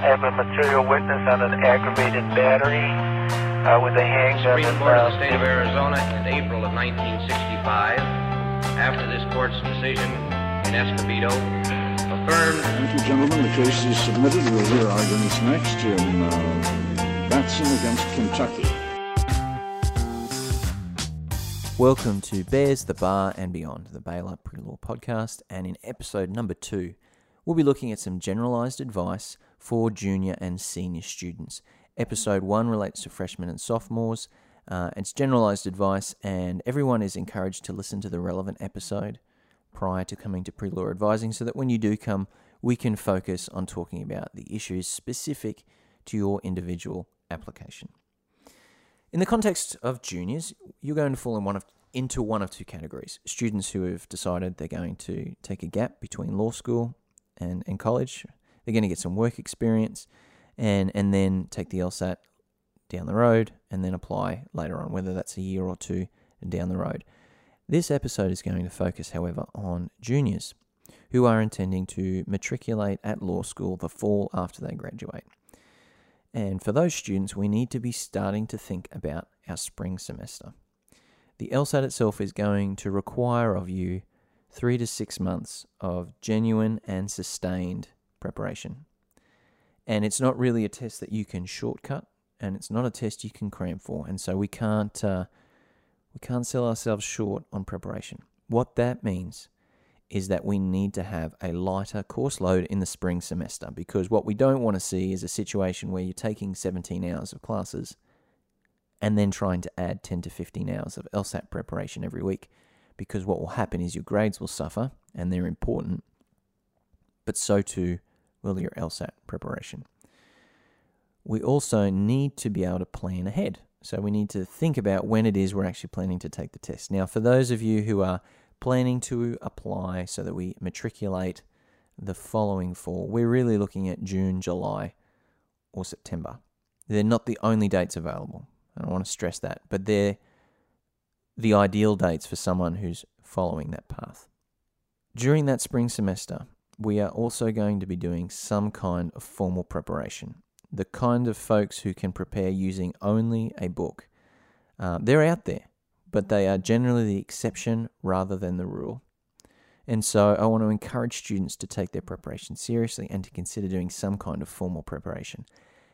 I have a material witness on an aggravated battery uh, with a handgun. Supreme Court of uh, the State of Arizona in April of 1965, after this court's decision in Escobedo, affirmed Thank you, gentlemen. The case is submitted. We'll hear arguments next in uh, Batson against Kentucky. Welcome to Bears, the Bar, and Beyond, the Baylor Pre Law podcast. And in episode number two, we'll be looking at some generalized advice for junior and senior students. Episode one relates to freshmen and sophomores. Uh, it's generalized advice, and everyone is encouraged to listen to the relevant episode prior to coming to pre law advising so that when you do come, we can focus on talking about the issues specific to your individual application. In the context of juniors, you're going to fall in one of into one of two categories. Students who have decided they're going to take a gap between law school and, and college. They're going to get some work experience and, and then take the LSAT down the road and then apply later on, whether that's a year or two down the road. This episode is going to focus, however, on juniors who are intending to matriculate at law school the fall after they graduate. And for those students, we need to be starting to think about our spring semester. The LSAT itself is going to require of you three to six months of genuine and sustained preparation. And it's not really a test that you can shortcut, and it's not a test you can cram for. And so we can't uh, we can't sell ourselves short on preparation. What that means is that we need to have a lighter course load in the spring semester because what we don't want to see is a situation where you're taking 17 hours of classes and then trying to add 10 to 15 hours of LSAT preparation every week because what will happen is your grades will suffer and they're important, but so too will your LSAT preparation. We also need to be able to plan ahead. So we need to think about when it is we're actually planning to take the test. Now, for those of you who are planning to apply so that we matriculate the following fall, we're really looking at June, July, or September. They're not the only dates available. I want to stress that, but they're the ideal dates for someone who's following that path. During that spring semester, we are also going to be doing some kind of formal preparation. The kind of folks who can prepare using only a book. Uh, they're out there, but they are generally the exception rather than the rule. And so I want to encourage students to take their preparation seriously and to consider doing some kind of formal preparation.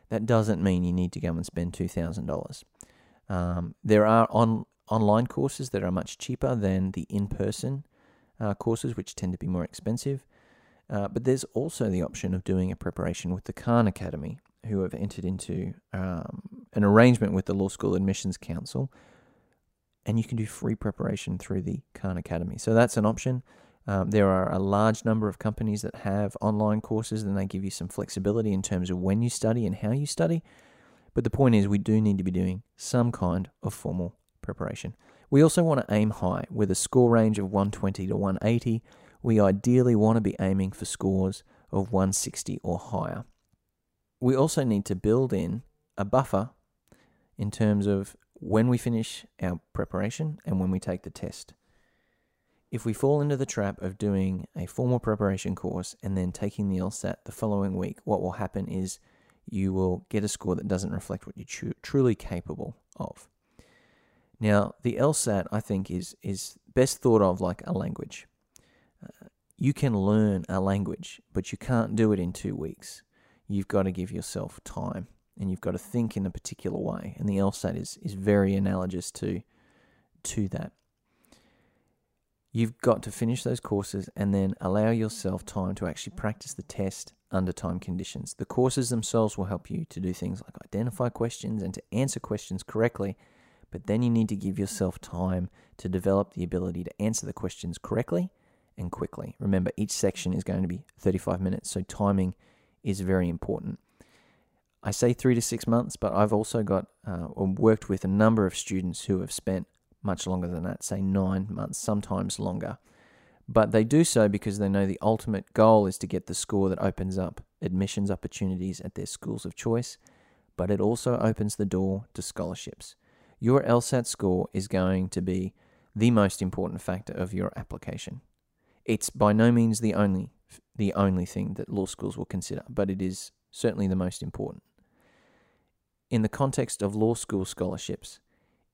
That doesn't mean you need to go and spend $2,000. Um, there are on, online courses that are much cheaper than the in person uh, courses, which tend to be more expensive. Uh, but there's also the option of doing a preparation with the Khan Academy, who have entered into um, an arrangement with the Law School Admissions Council, and you can do free preparation through the Khan Academy. So that's an option. Um, there are a large number of companies that have online courses, and they give you some flexibility in terms of when you study and how you study. But the point is, we do need to be doing some kind of formal preparation. We also want to aim high with a score range of 120 to 180. We ideally want to be aiming for scores of 160 or higher. We also need to build in a buffer in terms of when we finish our preparation and when we take the test. If we fall into the trap of doing a formal preparation course and then taking the LSAT the following week, what will happen is you will get a score that doesn't reflect what you're tru- truly capable of. Now, the LSAT, I think, is, is best thought of like a language. You can learn a language, but you can't do it in two weeks. You've got to give yourself time and you've got to think in a particular way. And the LSAT is, is very analogous to, to that. You've got to finish those courses and then allow yourself time to actually practice the test under time conditions. The courses themselves will help you to do things like identify questions and to answer questions correctly, but then you need to give yourself time to develop the ability to answer the questions correctly and quickly. Remember, each section is going to be 35 minutes, so timing is very important. I say three to six months, but I've also got uh, worked with a number of students who have spent much longer than that, say nine months, sometimes longer. But they do so because they know the ultimate goal is to get the score that opens up admissions opportunities at their schools of choice, but it also opens the door to scholarships. Your LSAT score is going to be the most important factor of your application. It's by no means the only the only thing that law schools will consider, but it is certainly the most important. In the context of law school scholarships,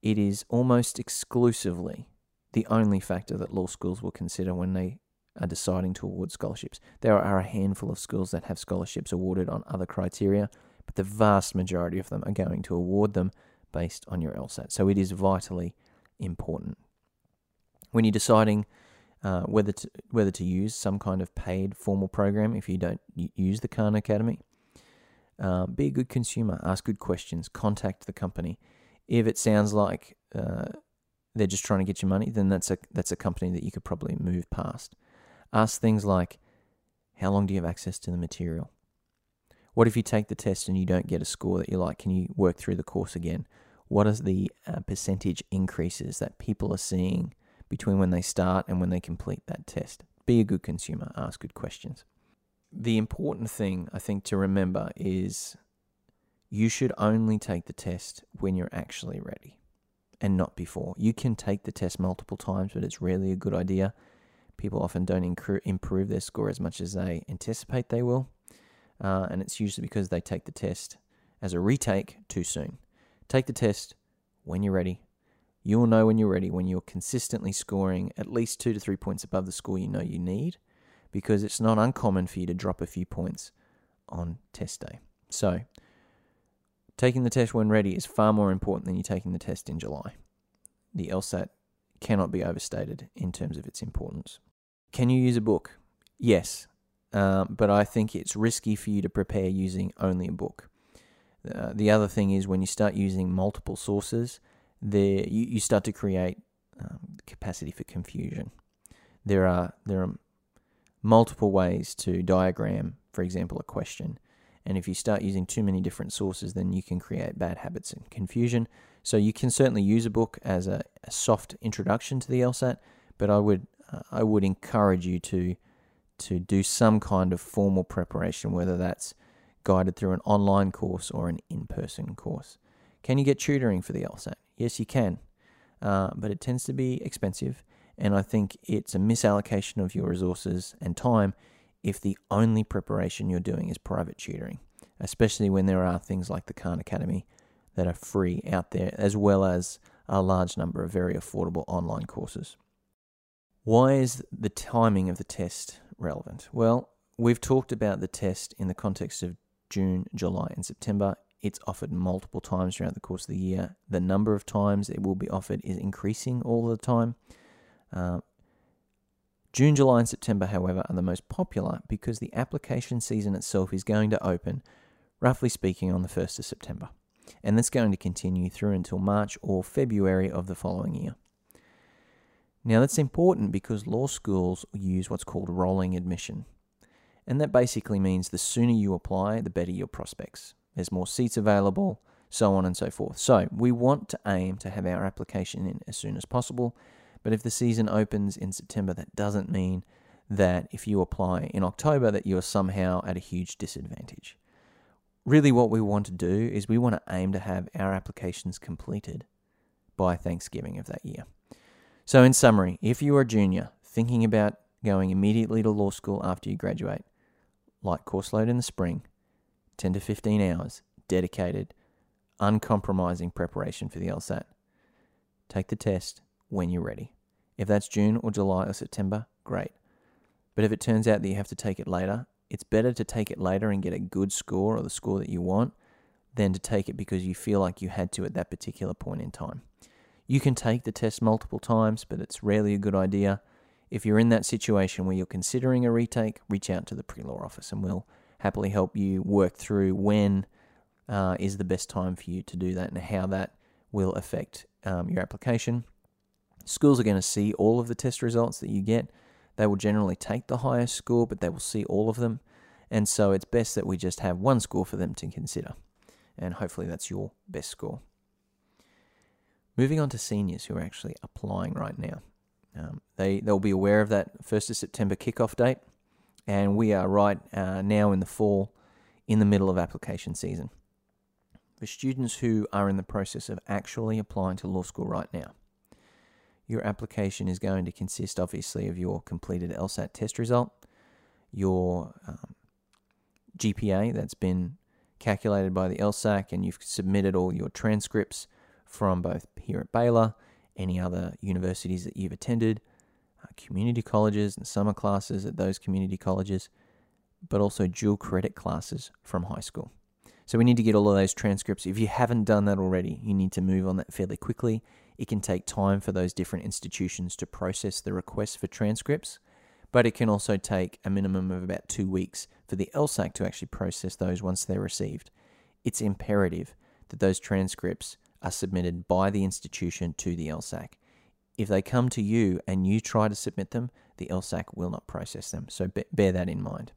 it is almost exclusively the only factor that law schools will consider when they are deciding to award scholarships. There are a handful of schools that have scholarships awarded on other criteria, but the vast majority of them are going to award them based on your LSAT. So it is vitally important. When you're deciding uh, whether to whether to use some kind of paid formal program if you don't use the Khan Academy, uh, be a good consumer. Ask good questions. Contact the company. If it sounds like uh, they're just trying to get your money, then that's a that's a company that you could probably move past. Ask things like, how long do you have access to the material? What if you take the test and you don't get a score that you like? Can you work through the course again? What are the uh, percentage increases that people are seeing between when they start and when they complete that test? Be a good consumer, ask good questions. The important thing I think to remember is you should only take the test when you're actually ready and not before. You can take the test multiple times, but it's rarely a good idea. People often don't improve their score as much as they anticipate they will, uh, and it's usually because they take the test as a retake too soon. Take the test when you're ready. You will know when you're ready when you're consistently scoring at least two to three points above the score you know you need, because it's not uncommon for you to drop a few points on test day. So, taking the test when ready is far more important than you taking the test in July. The LSAT cannot be overstated in terms of its importance. Can you use a book? Yes, um, but I think it's risky for you to prepare using only a book. Uh, the other thing is when you start using multiple sources, there you, you start to create um, capacity for confusion. There are there are multiple ways to diagram, for example, a question, and if you start using too many different sources, then you can create bad habits and confusion. So you can certainly use a book as a, a soft introduction to the LSAT, but I would uh, I would encourage you to to do some kind of formal preparation, whether that's guided through an online course or an in person course. Can you get tutoring for the LSAT? Yes, you can, uh, but it tends to be expensive, and I think it's a misallocation of your resources and time if the only preparation you're doing is private tutoring, especially when there are things like the Khan Academy that are free out there, as well as a large number of very affordable online courses. Why is the timing of the test relevant? Well, we've talked about the test in the context of June, July, and September. It's offered multiple times throughout the course of the year. The number of times it will be offered is increasing all the time. Uh, June, July, and September, however, are the most popular because the application season itself is going to open, roughly speaking, on the 1st of September. And that's going to continue through until March or February of the following year. Now, that's important because law schools use what's called rolling admission. And that basically means the sooner you apply, the better your prospects. There's more seats available, so on and so forth. So, we want to aim to have our application in as soon as possible. But if the season opens in September, that doesn't mean that if you apply in October that you're somehow at a huge disadvantage. Really what we want to do is we want to aim to have our applications completed by Thanksgiving of that year. So, in summary, if you are a junior thinking about going immediately to law school after you graduate, light course load in the spring, 10 to 15 hours, dedicated, uncompromising preparation for the LSAT. Take the test when you're ready. If that's June or July or September, great. But if it turns out that you have to take it later, it's better to take it later and get a good score or the score that you want than to take it because you feel like you had to at that particular point in time. You can take the test multiple times, but it's rarely a good idea. If you're in that situation where you're considering a retake, reach out to the pre law office and we'll happily help you work through when uh, is the best time for you to do that and how that will affect um, your application. Schools are going to see all of the test results that you get. They will generally take the highest score, but they will see all of them. And so it's best that we just have one score for them to consider. And hopefully that's your best score. Moving on to seniors who are actually applying right now. Um, they, they'll be aware of that 1st of September kickoff date, and we are right uh, now in the fall, in the middle of application season. For students who are in the process of actually applying to law school right now, your application is going to consist obviously of your completed LSAT test result, your um, GPA that's been calculated by the LSAC and you've submitted all your transcripts from both here at Baylor, any other universities that you've attended, community colleges and summer classes at those community colleges, but also dual credit classes from high school. So we need to get all of those transcripts. If you haven't done that already, you need to move on that fairly quickly. It can take time for those different institutions to process the requests for transcripts, but it can also take a minimum of about two weeks for the LSAC to actually process those once they're received. It's imperative that those transcripts are submitted by the institution to the LSAC. If they come to you and you try to submit them, the LSAC will not process them. So bear that in mind.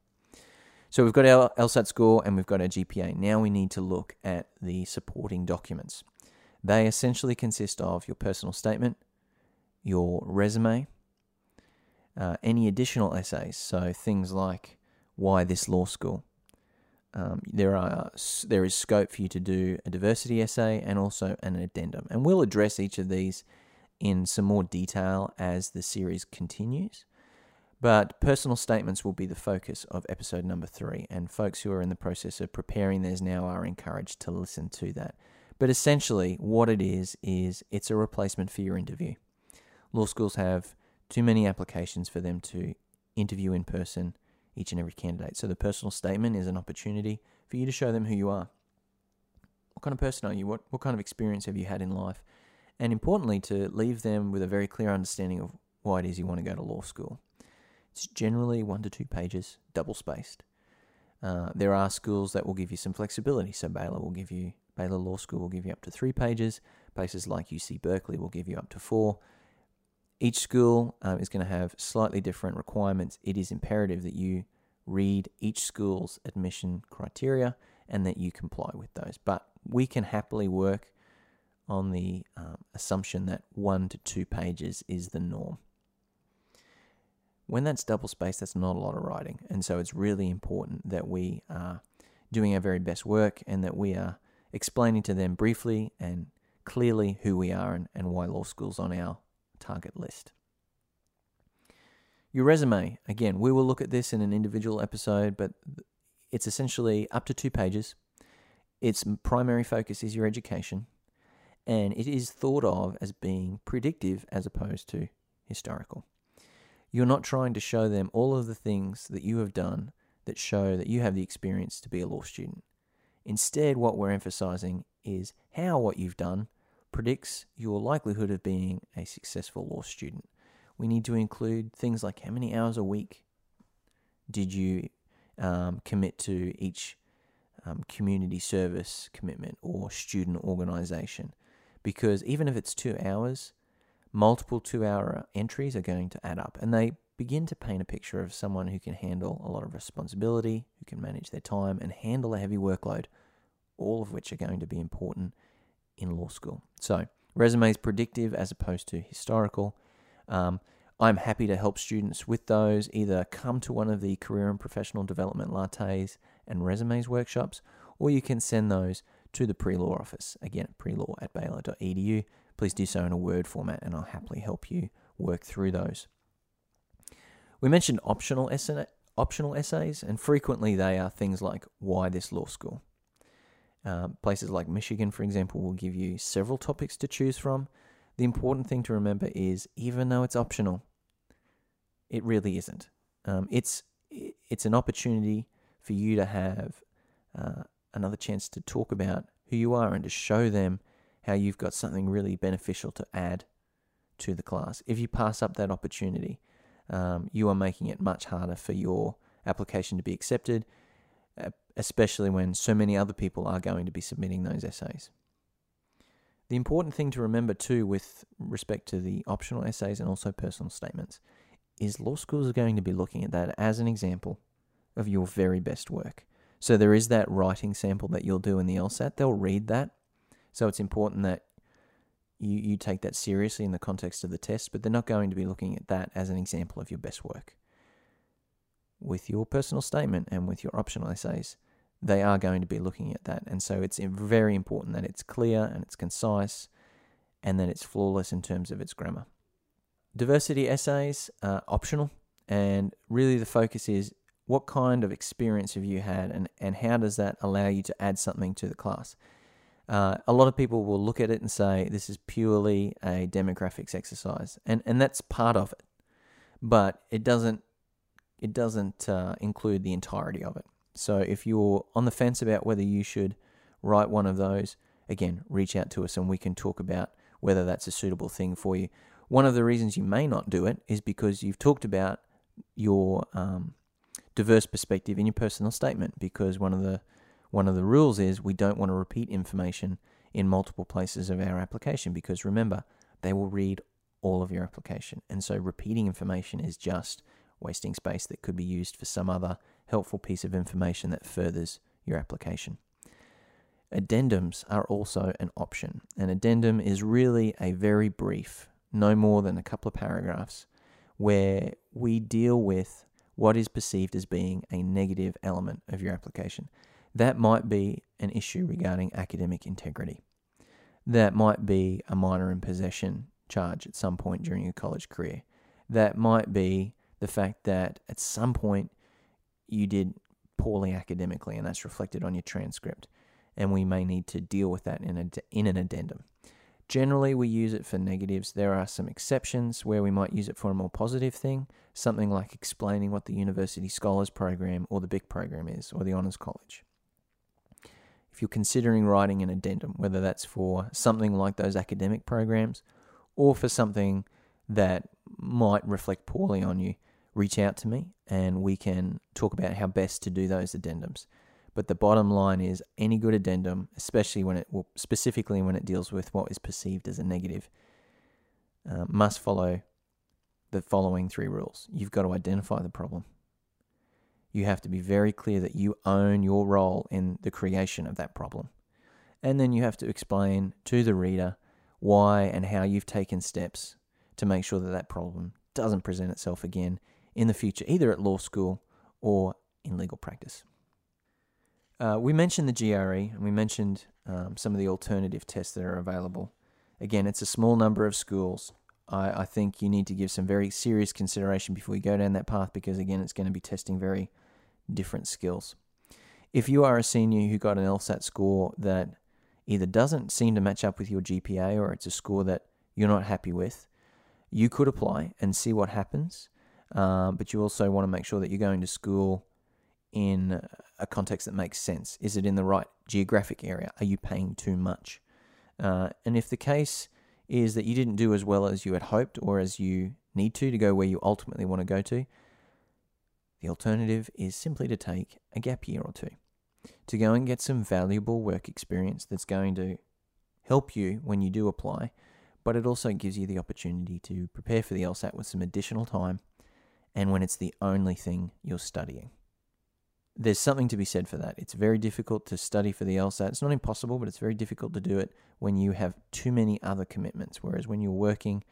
So we've got our LSAT score and we've got our GPA. Now we need to look at the supporting documents. They essentially consist of your personal statement, your resume, uh, any additional essays. So things like why this law school. Um, there are there is scope for you to do a diversity essay and also an addendum, and we'll address each of these in some more detail as the series continues. But personal statements will be the focus of episode number three, and folks who are in the process of preparing theirs now are encouraged to listen to that. But essentially, what it is, is it's a replacement for your interview. Law schools have too many applications for them to interview in person each and every candidate. So the personal statement is an opportunity for you to show them who you are. What kind of person are you? What, what kind of experience have you had in life? And importantly, to leave them with a very clear understanding of why it is you want to go to law school. It's generally one to two pages, double spaced. Uh, there are schools that will give you some flexibility. So Baylor will give you Baylor Law School will give you up to three pages. Places like UC Berkeley will give you up to four. Each school um, is going to have slightly different requirements. It is imperative that you read each school's admission criteria and that you comply with those. But we can happily work on the um, assumption that one to two pages is the norm when that's double spaced, that's not a lot of writing. And so it's really important that we are doing our very best work and that we are explaining to them briefly and clearly who we are and, and why law school's on our target list. Your resume, again, we will look at this in an individual episode, but it's essentially up to two pages. Its primary focus is your education, and it is thought of as being predictive as opposed to historical. You're not trying to show them all of the things that you have done that show that you have the experience to be a law student. Instead, what we're emphasizing is how what you've done predicts your likelihood of being a successful law student. We need to include things like how many hours a week did you um, commit to each um, community service commitment or student organization. Because even if it's two hours, multiple two hour entries are going to add up and they begin to paint a picture of someone who can handle a lot of responsibility, who can manage their time and handle a heavy workload, all of which are going to be important in law school. So, resume is predictive as opposed to historical. Um, I'm happy to help students with those. Either come to one of the career and professional development lattes and resumes workshops, or you can send those to the pre law office. Again, prelaw at baylor.edu please do so in a Word format and I'll happily help you work through those. We mentioned optional, essay, optional essays, and frequently they are things like why this law school. Uh, places like Michigan, for example, will give you several topics to choose from. The important thing to remember is even though it's optional, it really isn't. Um, it's it's an opportunity for you to have uh, another chance to talk about who you are and to show them how you've got something really beneficial to add to the class. If you pass up that opportunity, um, you are making it much harder for your application to be accepted, uh, especially when so many other people are going to be submitting those essays. The important thing to remember too, with respect to the optional essays and also personal statements, is law schools are going to be looking at that as an example of your very best work. So there is that writing sample that you'll do in the LSAT. They'll read that so it's important that you, you take that seriously in the context of the test, but they're not going to be looking at that as an example of your best work. With your personal statement and with your optional essays, they are going to be looking at that. And so it's very important that it's clear and it's concise and that it's flawless in terms of its grammar. Diversity essays are optional, and really the focus is What kind of experience have you had, and, and how does that allow you to add something to the class? Uh, a lot of people will look at it and say this is purely a demographics exercise, and, and that's part of it, but it doesn't it doesn't uh, include the entirety of it. So if you're on the fence about whether you should write one of those, again, reach out to us and we can talk about whether that's a suitable thing for you. One of the reasons you may not do it is because you've talked about your um, diverse perspective in your personal statement. Because one of the one of the rules is we don't want to repeat information in multiple places of our application. Because remember, they will read all of your application, and so repeating information is just wasting space that could be used for some other helpful piece of information that furthers your application. Addendums are also an option. An addendum is really a very brief, no more than a couple of paragraphs, where we deal with what is perceived as being a negative element of your application. That might be an issue regarding academic integrity. That might be a minor in possession charge at some point during your college career. That might be the fact that at some point you did poorly academically and that's reflected on your transcript and we may need to deal with that in, a, in an addendum. Generally, we use it for negatives. There are some exceptions where we might use it for a more positive thing, something like explaining what the University Scholars Program or the BIC program is, or the Honours College. If you're considering writing an addendum, whether that's for something like those academic programs or for something that might reflect poorly on you, reach out to me and we can talk about how best to do those addendums. But the bottom line is any good addendum, especially when it, well, specifically when it deals with what is perceived as a negative, uh, must follow the following three rules. You've got to identify the problem. You have to be very clear that you own your role in the creation of that problem. And then you have to explain to the reader why and how you've taken steps to make sure that that problem doesn't present itself again in the future, either at law school or in legal practice. Uh, we mentioned the GRE and we mentioned um, some of the alternative tests that are available. Again, it's a small number of schools. I, I think you need to give some very serious consideration before you go down that path because, again, it's going to be testing very different skills. If you are a senior who got an LSAT score that either doesn't seem to match up with your GPA or it's a score that you're not happy with, you could apply and see what happens. Um, but you also want to make sure that you're going to school in a context that makes sense? Is it in the right geographic area? Are you paying too much? Uh, and if the case is that you didn't do as well as you had hoped or as you need to to go where you ultimately want to go to, the alternative is simply to take a gap year or two to go and get some valuable work experience that's going to help you when you do apply, but it also gives you the opportunity to prepare for the LSAT with some additional time and when it's the only thing you're studying there's something to be said for that. It's very difficult to study for the LSAT. It's not impossible, but it's very difficult to do it when you have too many other commitments. Whereas when you're working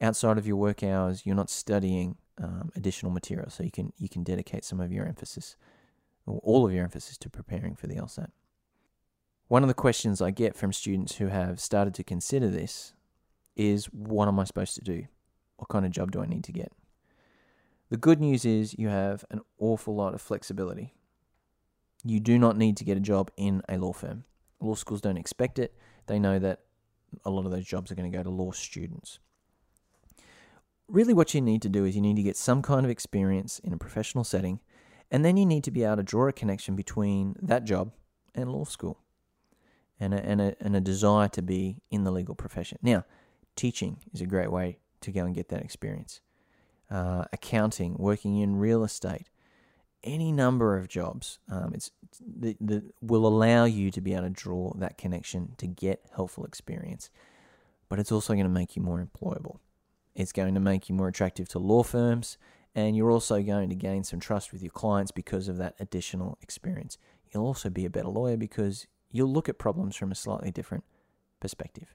outside of your work hours, you're not studying um, additional material, so you can you can dedicate some of your emphasis or all of your emphasis to preparing for the LSAT. One of the questions I get from students who have started to consider this is, "What am I supposed to do? What kind of job do I need to get?" The good news is you have an awful lot of flexibility. You do not need to get a job in a law firm. Law schools don't expect it. They know that a lot of those jobs are going to go to law students. Really, what you need to do is you need to get some kind of experience in a professional setting, and then you need to be able to draw a connection between that job and law school and a, and a, and a desire to be in the legal profession. Now, teaching is a great way to go and get that experience uh, accounting, working in real estate, any number of jobs. Um, it's will allow you to be able to draw that connection to get helpful experience, but it's also going to make you more employable. It's going to make you more attractive to law firms, and you're also going to gain some trust with your clients because of that additional experience. You'll also be a better lawyer because you'll look at problems from a slightly different perspective.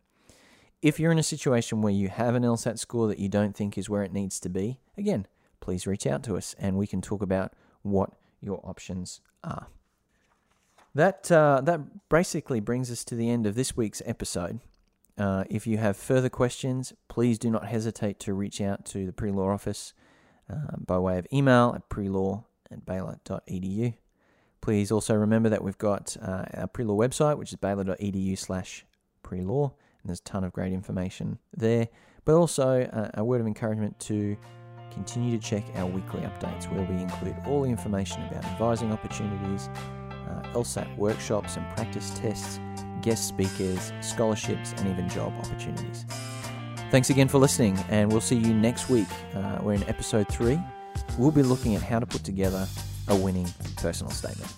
If you're in a situation where you have an LSAT score that you don't think is where it needs to be, again, please reach out to us and we can talk about what your options are. That, uh, that basically brings us to the end of this week's episode. Uh, if you have further questions, please do not hesitate to reach out to the pre law office uh, by way of email at prelaw at baylor.edu. Please also remember that we've got uh, our pre-law website, which is baylor.edu slash pre-law, and there's a ton of great information there. But also a word of encouragement to continue to check our weekly updates, where we include all the information about advising opportunities, uh, LSAT workshops and practice tests, guest speakers, scholarships, and even job opportunities. Thanks again for listening, and we'll see you next week. Uh, we're in episode three. We'll be looking at how to put together a winning personal statement.